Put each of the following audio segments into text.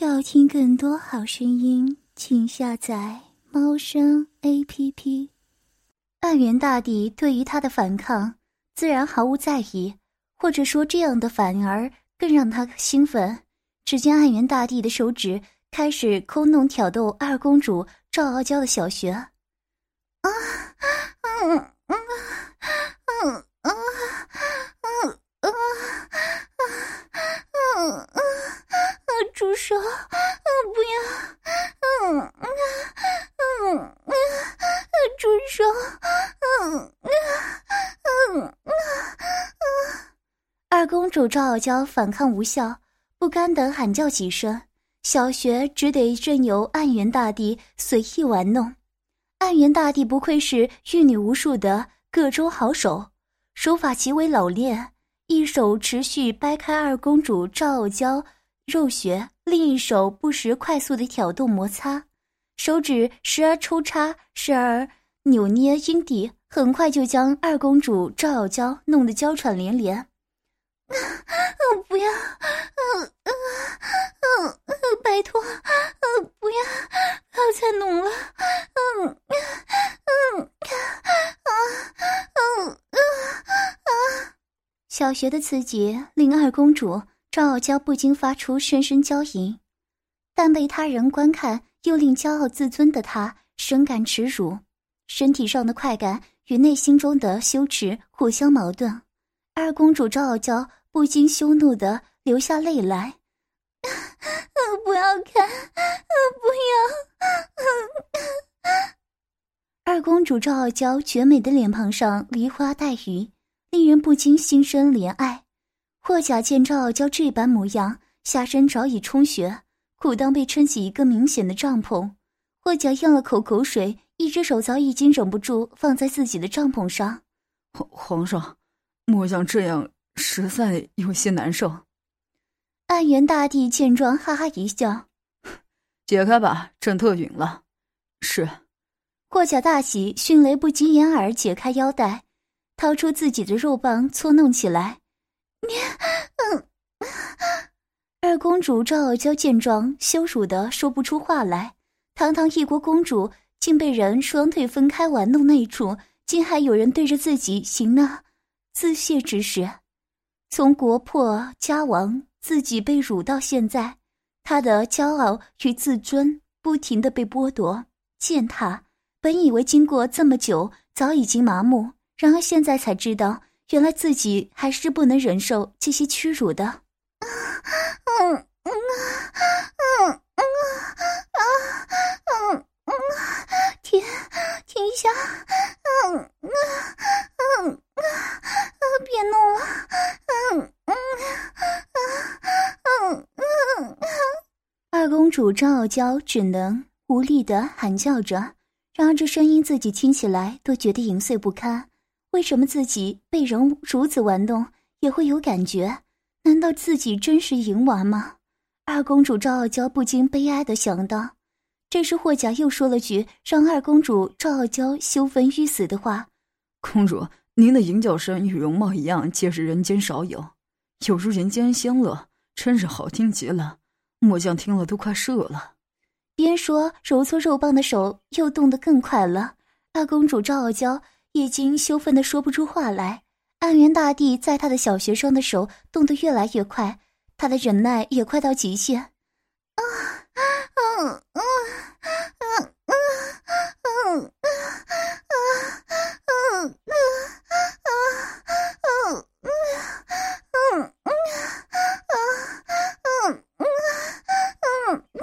要听更多好声音，请下载猫声 A P P。暗元大帝对于他的反抗，自然毫无在意，或者说这样的反而更让他兴奋。只见暗元大帝的手指开始空弄挑逗二公主赵傲娇的小穴。啊，嗯嗯嗯嗯嗯嗯嗯嗯。住手！不要！嗯嗯嗯，住手！嗯嗯嗯嗯。二公主赵傲娇反抗无效，不甘的喊叫几声，小雪只得任由暗元大帝随意玩弄。暗元大帝不愧是玉女无数的各州好手，手法极为老练，一手持续掰开二公主赵傲娇。肉穴，另一手不时快速的挑动摩擦，手指时而抽插，时而扭捏阴蒂，很快就将二公主赵傲娇弄得娇喘连连。不要，嗯嗯嗯嗯，拜托，嗯不要，不要再弄了，嗯嗯嗯啊嗯嗯啊！小学的刺激令二公主。赵傲娇不禁发出声声娇吟，但被他人观看又令骄傲自尊的她深感耻辱。身体上的快感与内心中的羞耻互相矛盾，二公主赵傲娇不禁羞怒的流下泪来。不要看，不要！二公主赵傲娇绝美的脸庞上梨花带雨，令人不禁心生怜爱。霍甲见赵傲娇这般模样，下身早已充血，裤裆被撑起一个明显的帐篷。霍甲咽了口口水，一只手早已经忍不住放在自己的帐篷上。皇皇上，末将这样实在有些难受。暗元大帝见状，哈哈一笑：“解开吧，朕特允了。”是。霍甲大喜，迅雷不及掩耳解开腰带，掏出自己的肉棒搓弄起来。你，嗯，二公主赵傲娇见状，羞辱的说不出话来。堂堂一国公主，竟被人双腿分开玩弄那处，竟还有人对着自己行那 自亵之事。从国破家亡，自己被辱到现在，她的骄傲与自尊不停的被剥夺、践踏。本以为经过这么久，早已经麻木，然而现在才知道。原来自己还是不能忍受这些屈辱的。嗯嗯嗯嗯嗯啊嗯嗯，停停一下，嗯嗯嗯啊别弄了，嗯嗯嗯嗯嗯。二公主张傲娇只能无力的喊叫着，然而这声音自己听起来都觉得淫碎不堪。为什么自己被人如此玩弄也会有感觉？难道自己真是淫娃吗？二公主赵傲娇不禁悲哀的想到。这时霍甲又说了句让二公主赵傲娇羞愤欲死的话：“公主，您的淫叫声与容貌一样，皆是人间少有，有如人间仙乐，真是好听极了。末将听了都快射了。”边说揉搓肉棒的手又动得更快了。二公主赵傲娇。已经羞愤的说不出话来，暗元大帝在他的小学生的手动得越来越快，他的忍耐也快到极限。啊，嗯嗯嗯嗯嗯嗯嗯嗯嗯嗯嗯嗯嗯嗯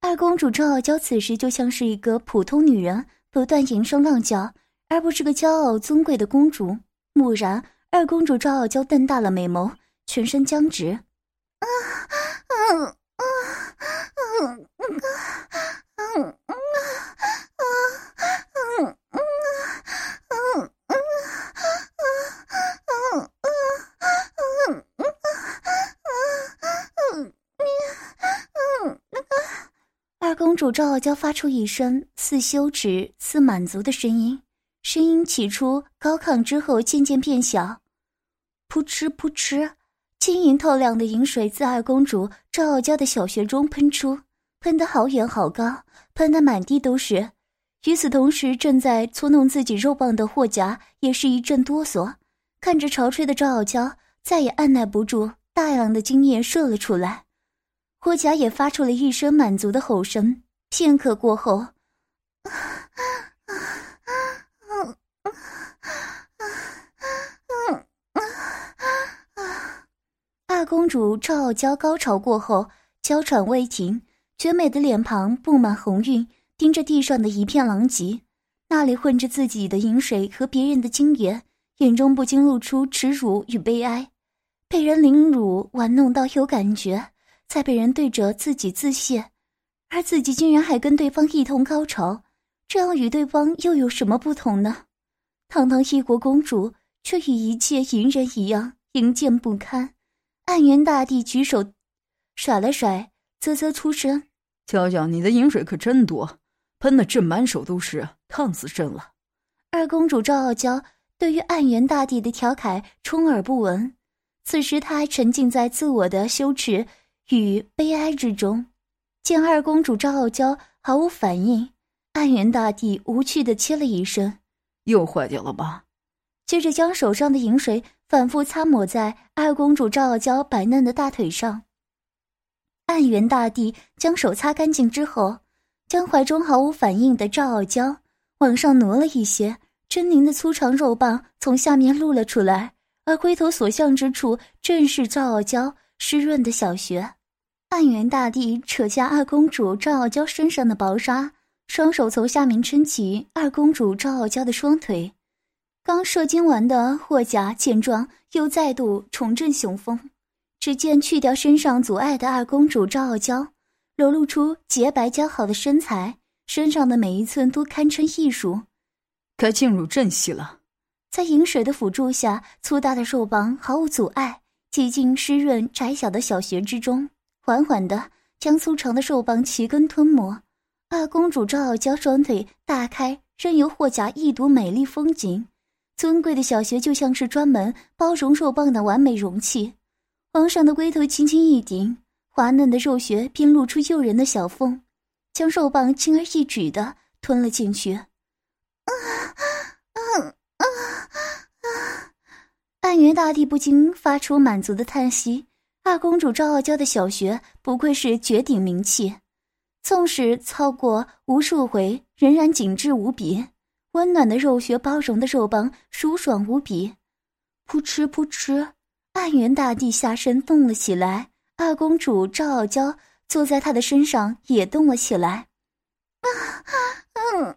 二公主赵傲娇此时就像是一个普通女人，不断吟声浪叫。而不是个骄傲尊贵的公主。蓦然，二公主赵傲娇瞪大了美眸，全身僵直。啊啊啊啊啊啊二公主赵傲娇发出一声似羞耻似满足的声音。声音起初高亢，之后渐渐变小，扑哧扑哧，晶莹透亮的银水自二公主赵傲娇的小穴中喷出，喷得好远好高，喷得满地都是。与此同时，正在搓弄自己肉棒的霍甲也是一阵哆嗦，看着潮吹的赵傲娇，再也按耐不住，大量的精液射了出来。霍甲也发出了一声满足的吼声。片刻过后，公主赵傲娇高潮过后，娇喘未停，绝美的脸庞布满红晕。盯着地上的一片狼藉，那里混着自己的饮水和别人的精液，眼中不禁露出耻辱与悲哀。被人凌辱玩弄到有感觉，再被人对着自己自泄，而自己竟然还跟对方一同高潮，这样与对方又有什么不同呢？堂堂一国公主，却与一介淫人一样淫贱不堪。暗元大帝举手甩了甩，啧啧出声：“娇娇，你的饮水可真多。”喷的朕满手都是，烫死朕了！二公主赵傲娇对于暗元大帝的调侃充耳不闻，此时她还沉浸在自我的羞耻与悲哀之中。见二公主赵傲娇毫无反应，暗元大帝无趣的切了一声：“又坏掉了吧？”接着将手上的饮水反复擦抹在二公主赵傲娇白嫩的大腿上。暗元大帝将手擦干净之后。将怀中毫无反应的赵傲娇往上挪了一些，狰狞的粗长肉棒从下面露了出来，而龟头所向之处正是赵傲娇湿润的小穴。暗元大帝扯下二公主赵傲娇身上的薄纱，双手从下面撑起二公主赵傲娇的双腿。刚射精完的霍甲见状，又再度重振雄风。只见去掉身上阻碍的二公主赵傲娇。流露出洁白姣好的身材，身上的每一寸都堪称艺术。该进入正戏了。在饮水的辅助下，粗大的肉棒毫无阻碍挤进湿润窄小的小穴之中，缓缓地将粗长的肉棒齐根吞没。二公主赵傲娇双腿大开，任由霍甲一睹美丽风景。尊贵的小穴就像是专门包容肉棒的完美容器。皇上的龟头轻轻一顶。滑嫩的肉穴便露出诱人的小缝，将肉棒轻而易举的吞了进去。啊啊啊啊！暗元大帝不禁发出满足的叹息。二公主赵傲娇的小穴不愧是绝顶名器，纵使操过无数回，仍然紧致无比。温暖的肉穴，包容的肉棒，舒爽无比。扑哧扑哧，暗元大帝下身动了起来。二公主赵傲娇坐在他的身上，也动了起来。啊啊嗯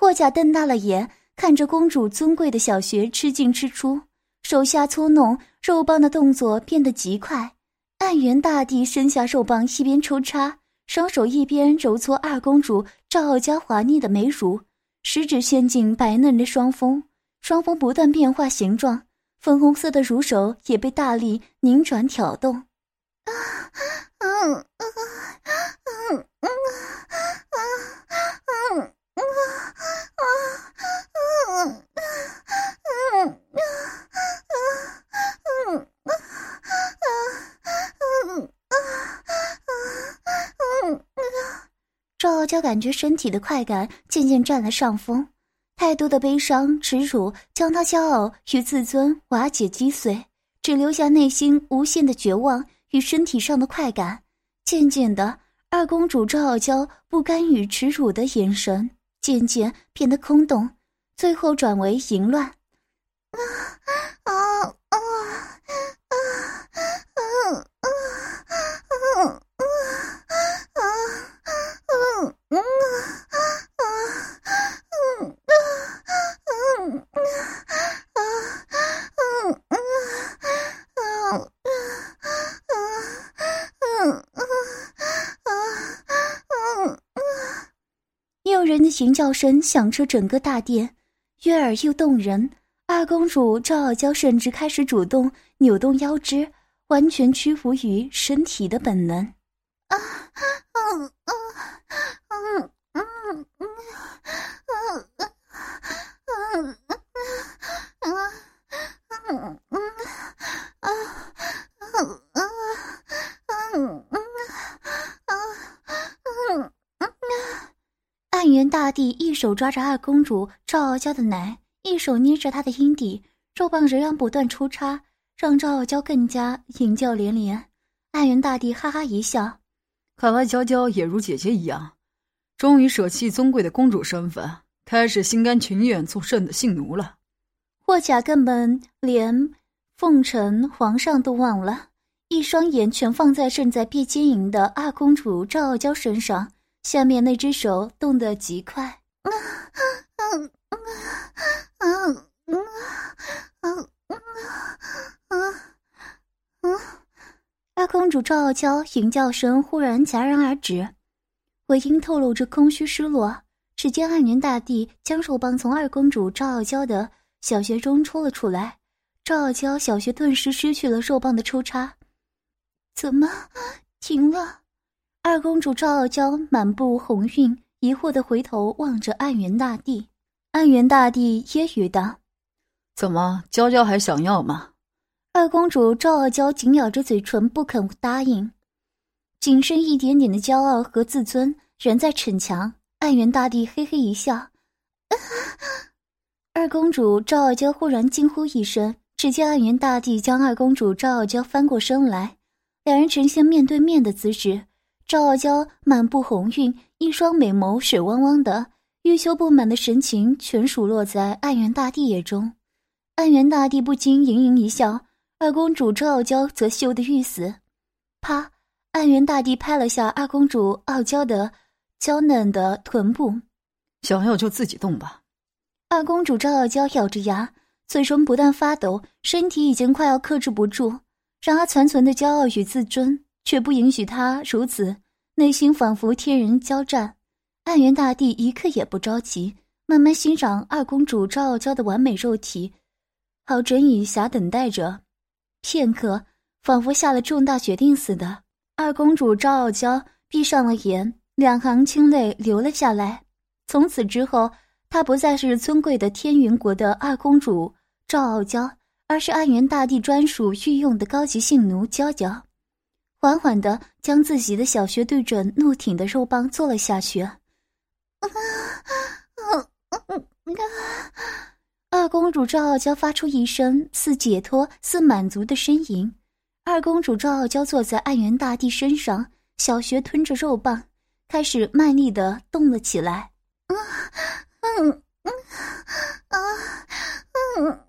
霍甲瞪大了眼，看着公主尊贵的小穴，吃进吃出，手下搓弄肉棒的动作变得极快。暗元大帝伸下肉棒，一边抽插，双手一边揉搓二公主赵傲娇滑腻的眉乳，食指陷进白嫩的双峰，双峰不断变化形状，粉红色的乳首也被大力拧转挑动。啊，嗯，嗯，嗯，嗯，嗯，嗯，嗯，嗯。娇感觉身体的快感渐渐占了上风，太多的悲伤、耻辱将她骄傲与自尊瓦解击碎，只留下内心无限的绝望。与身体上的快感，渐渐的，二公主赵傲娇不甘与耻辱的眼神渐渐变得空洞，最后转为淫乱。啊啊啊啊啊啊啊啊啊啊人的吟叫声响彻整个大殿，悦耳又动人。二公主赵傲娇甚至开始主动扭动腰肢，完全屈服于身体的本能。大帝一手抓着二公主赵傲娇的奶。一手捏着她的阴蒂，肉棒仍然不断出插，让赵傲娇更加淫叫连连。爱媛大帝哈哈一笑，看来娇娇也如姐姐一样，终于舍弃尊贵的公主身份，开始心甘情愿做朕的性奴了。霍甲根本连奉承皇上都忘了，一双眼全放在正在被奸淫的二公主赵傲娇身上，下面那只手动得极快。二公主赵傲娇吟叫声忽然戛然而止，回音透露着空虚失落。只见暗年大帝将手棒从二公主赵傲娇的小穴中抽了出来，赵傲娇小穴顿时失去了肉棒的抽插。怎么停了？二公主赵傲娇满布红晕，疑惑的回头望着暗元大帝。暗元大帝揶揄道：“怎么，娇娇还想要吗？”二公主赵傲娇紧咬着嘴唇，不肯答应，仅剩一点点的骄傲和自尊仍在逞强。暗元大帝嘿嘿一笑，二公主赵傲娇忽然惊呼一声，只见暗元大帝将二公主赵傲娇翻过身来，两人呈现面对面的姿势。赵傲娇满布红晕，一双美眸水汪汪的。欲羞不满的神情全数落在暗元大帝眼中，暗元大帝不禁盈盈一笑。二公主赵傲娇则羞得欲死。啪！暗元大帝拍了下二公主傲娇的娇嫩的臀部，想要就自己动吧。二公主赵傲娇咬着牙，嘴唇不断发抖，身体已经快要克制不住。然而残存的骄傲与自尊却不允许她如此，内心仿佛天人交战。暗元大帝一刻也不着急，慢慢欣赏二公主赵傲娇的完美肉体，好整以暇等待着。片刻，仿佛下了重大决定似的，二公主赵傲娇闭上了眼，两行清泪流了下来。从此之后，她不再是尊贵的天云国的二公主赵傲娇，而是暗元大帝专属御用的高级性奴娇娇。缓缓地将自己的小穴对准怒挺的肉棒坐了下去。二公主赵傲娇发出一声似解脱似满足的呻吟。二公主赵傲娇坐在暗元大帝身上，小穴吞着肉棒，开始卖力的动了起来。嗯嗯嗯啊嗯啊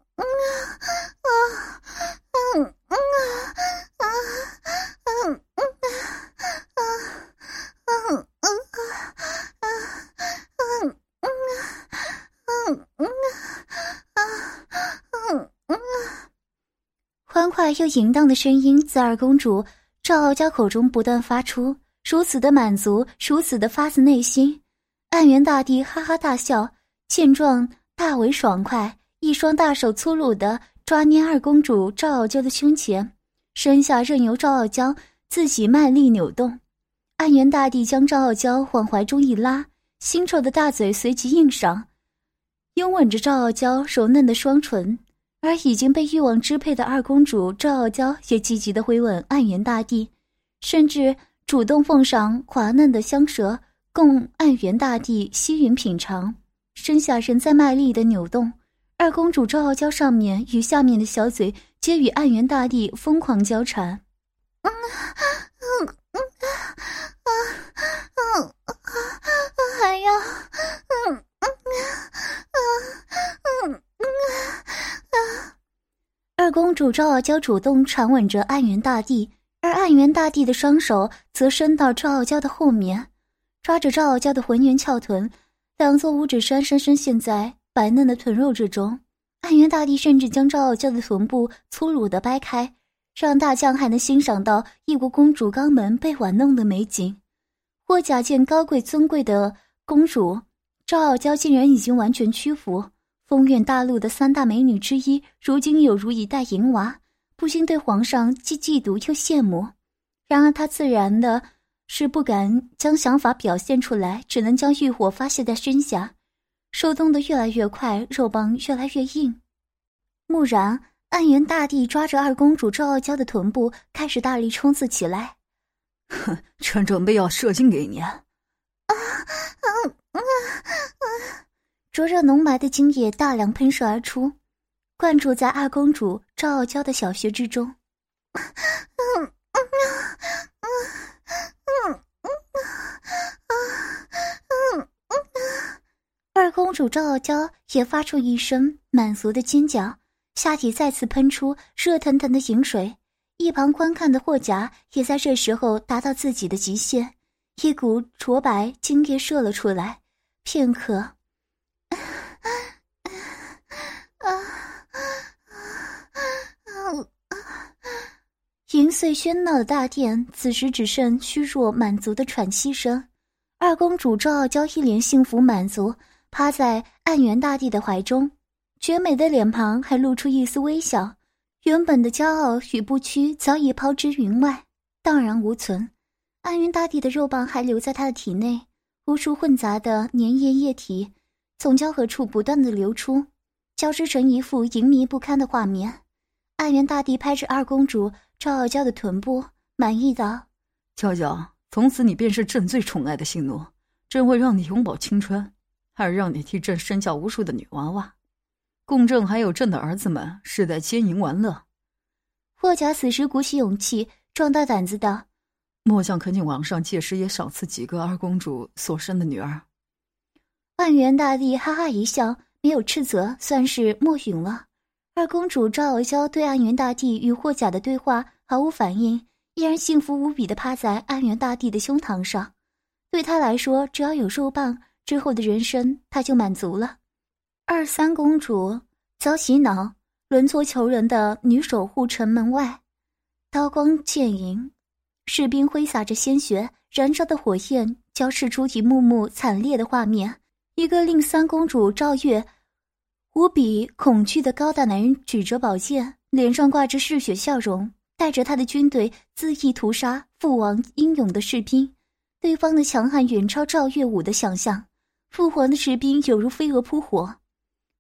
嗯嗯。欢快又淫荡的声音自二公主赵傲娇口中不断发出，如此的满足，如此的发自内心。暗元大帝哈哈大笑，见状大为爽快，一双大手粗鲁的抓捏二公主赵傲娇的胸前，身下任由赵傲娇自己卖力扭动。暗元大帝将赵傲娇往怀中一拉，腥臭的大嘴随即应上，拥吻着赵傲娇柔嫩的双唇。而已经被欲望支配的二公主赵傲娇也积极的回吻暗元大帝，甚至主动奉上滑嫩的香舌供暗元大帝吸吮品尝。身下仍在卖力的扭动，二公主赵傲娇上面与下面的小嘴皆与暗元大帝疯狂交缠。嗯嗯嗯啊啊啊啊！还要嗯嗯嗯嗯嗯啊！二公主赵傲娇主动缠吻着暗元大帝，而暗元大帝的双手则伸到赵傲娇的后面，抓着赵傲娇的浑圆翘臀，两座五指山深深陷在白嫩的臀肉之中。暗元大帝甚至将赵傲娇的臀部粗鲁地掰开，让大将还能欣赏到异国公主肛门被玩弄的美景。霍甲见高贵尊贵的公主赵傲娇竟然已经完全屈服。风苑大陆的三大美女之一，如今有如一代淫娃，不禁对皇上既嫉妒又羡慕。然而他自然的是不敢将想法表现出来，只能将欲火发泄在身下，手动得越来越快，肉棒越来越硬。蓦然，暗元大帝抓着二公主赵傲娇的臀部，开始大力冲刺起来。哼，朕准备要射精给你。啊啊啊啊！灼热浓白的精液大量喷射而出，灌注在二公主赵傲娇的小穴之中。二公主赵傲娇也发出一声满足的尖叫，下体再次喷出热腾腾的饮水。一旁观看的霍甲也在这时候达到自己的极限，一股浊白精液射了出来，片刻。银碎喧闹的大殿，此时只剩虚弱满足的喘息声。二公主赵傲娇一脸幸福满足，趴在暗元大帝的怀中，绝美的脸庞还露出一丝微笑。原本的骄傲与不屈早已抛之云外，荡然无存。暗元大帝的肉棒还留在他的体内，无数混杂的粘液液体从交合处不断的流出，交织成一幅淫迷不堪的画面。暗元大帝拍着二公主。赵傲娇的臀部满意道：“娇娇，从此你便是朕最宠爱的信奴，朕会让你永葆青春，还让你替朕生下无数的女娃娃，共朕还有朕的儿子们世代奸淫玩乐。”霍甲此时鼓起勇气，壮大胆子道：“末将恳请王上届时也赏赐几个二公主所生的女儿。”万元大帝哈哈一笑，没有斥责，算是默允了。二公主赵傲娇对暗元大帝与霍甲的对话毫无反应，依然幸福无比的趴在暗元大帝的胸膛上。对他来说，只要有肉棒，之后的人生他就满足了。二三公主遭洗脑，轮搓求人的女守护城门外，刀光剑影，士兵挥洒着鲜血，燃烧的火焰交织出一幕幕惨烈的画面。一个令三公主赵月。无比恐惧的高大男人举着宝剑，脸上挂着嗜血笑容，带着他的军队恣意屠杀父王英勇的士兵。对方的强悍远超赵月武的想象，父皇的士兵犹如飞蛾扑火，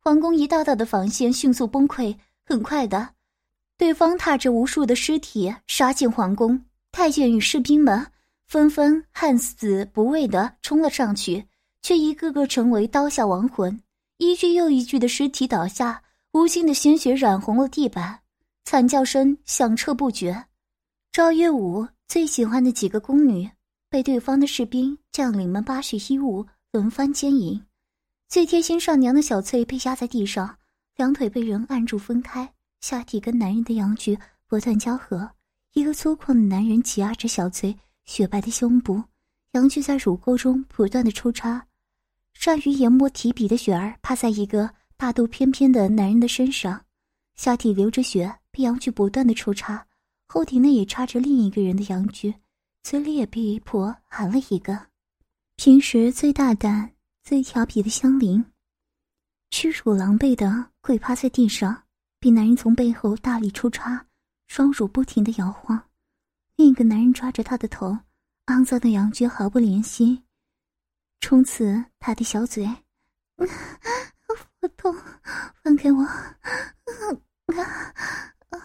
皇宫一道道的防线迅速崩溃。很快的，对方踏着无数的尸体杀进皇宫，太监与士兵们纷纷悍死不畏的冲了上去，却一个个成为刀下亡魂。一具又一具的尸体倒下，无尽的鲜血染红了地板，惨叫声响彻不绝。赵月武最喜欢的几个宫女被对方的士兵将领们八血一舞，轮番奸淫。最贴心上娘的小翠被压在地上，两腿被人按住分开，下体跟男人的阳具不断交合。一个粗犷的男人挤压着小翠雪白的胸部，阳具在乳沟中不断的抽插。善于研磨提笔的雪儿趴在一个大肚翩翩的男人的身上，下体流着血，被阳具不断的抽插，后体内也插着另一个人的阳具，嘴里也被姨婆含了一个。平时最大胆、最调皮的香菱，屈辱狼狈的跪趴在地上，被男人从背后大力抽插，双乳不停的摇晃，另一个男人抓着她的头，肮脏的阳具毫不怜惜。冲刺他的小嘴，我痛，放开我！啊啊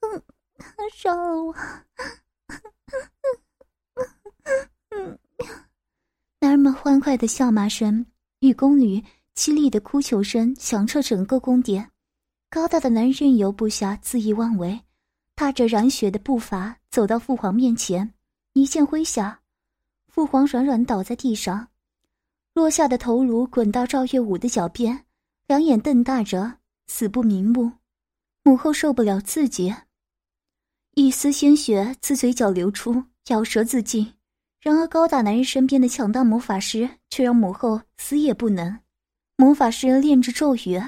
嗯，饶了我！男人们欢快的笑骂声与宫女凄厉的哭求声响彻整个宫殿。高大的男人任由部下恣意妄为，踏着染血的步伐走到父皇面前，一剑挥下。父皇软软倒在地上，落下的头颅滚到赵月武的脚边，两眼瞪大着，死不瞑目。母后受不了刺激，一丝鲜血自嘴角流出，咬舌自尽。然而高大男人身边的强大魔法师却让母后死也不能。魔法师念着咒语，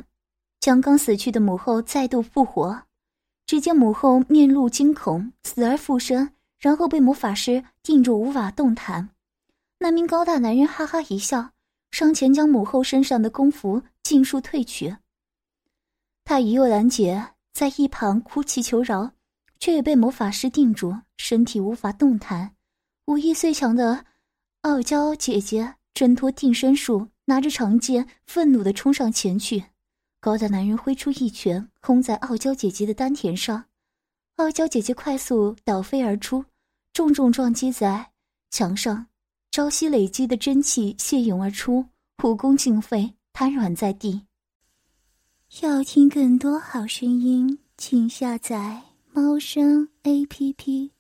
将刚死去的母后再度复活。只见母后面露惊恐，死而复生。然后被魔法师定住，无法动弹。那名高大男人哈哈一笑，上前将母后身上的功服尽数褪去。他与幽兰姐在一旁哭泣求饶，却也被魔法师定住，身体无法动弹。武艺最强的傲娇姐姐挣脱定身术，拿着长剑愤怒地冲上前去。高大男人挥出一拳，轰在傲娇姐姐的丹田上，傲娇姐姐快速倒飞而出，重重撞击在墙上，朝夕累积的真气泄涌而出，武功尽废，瘫软在地。要听更多好声音，请下载猫声 A P P。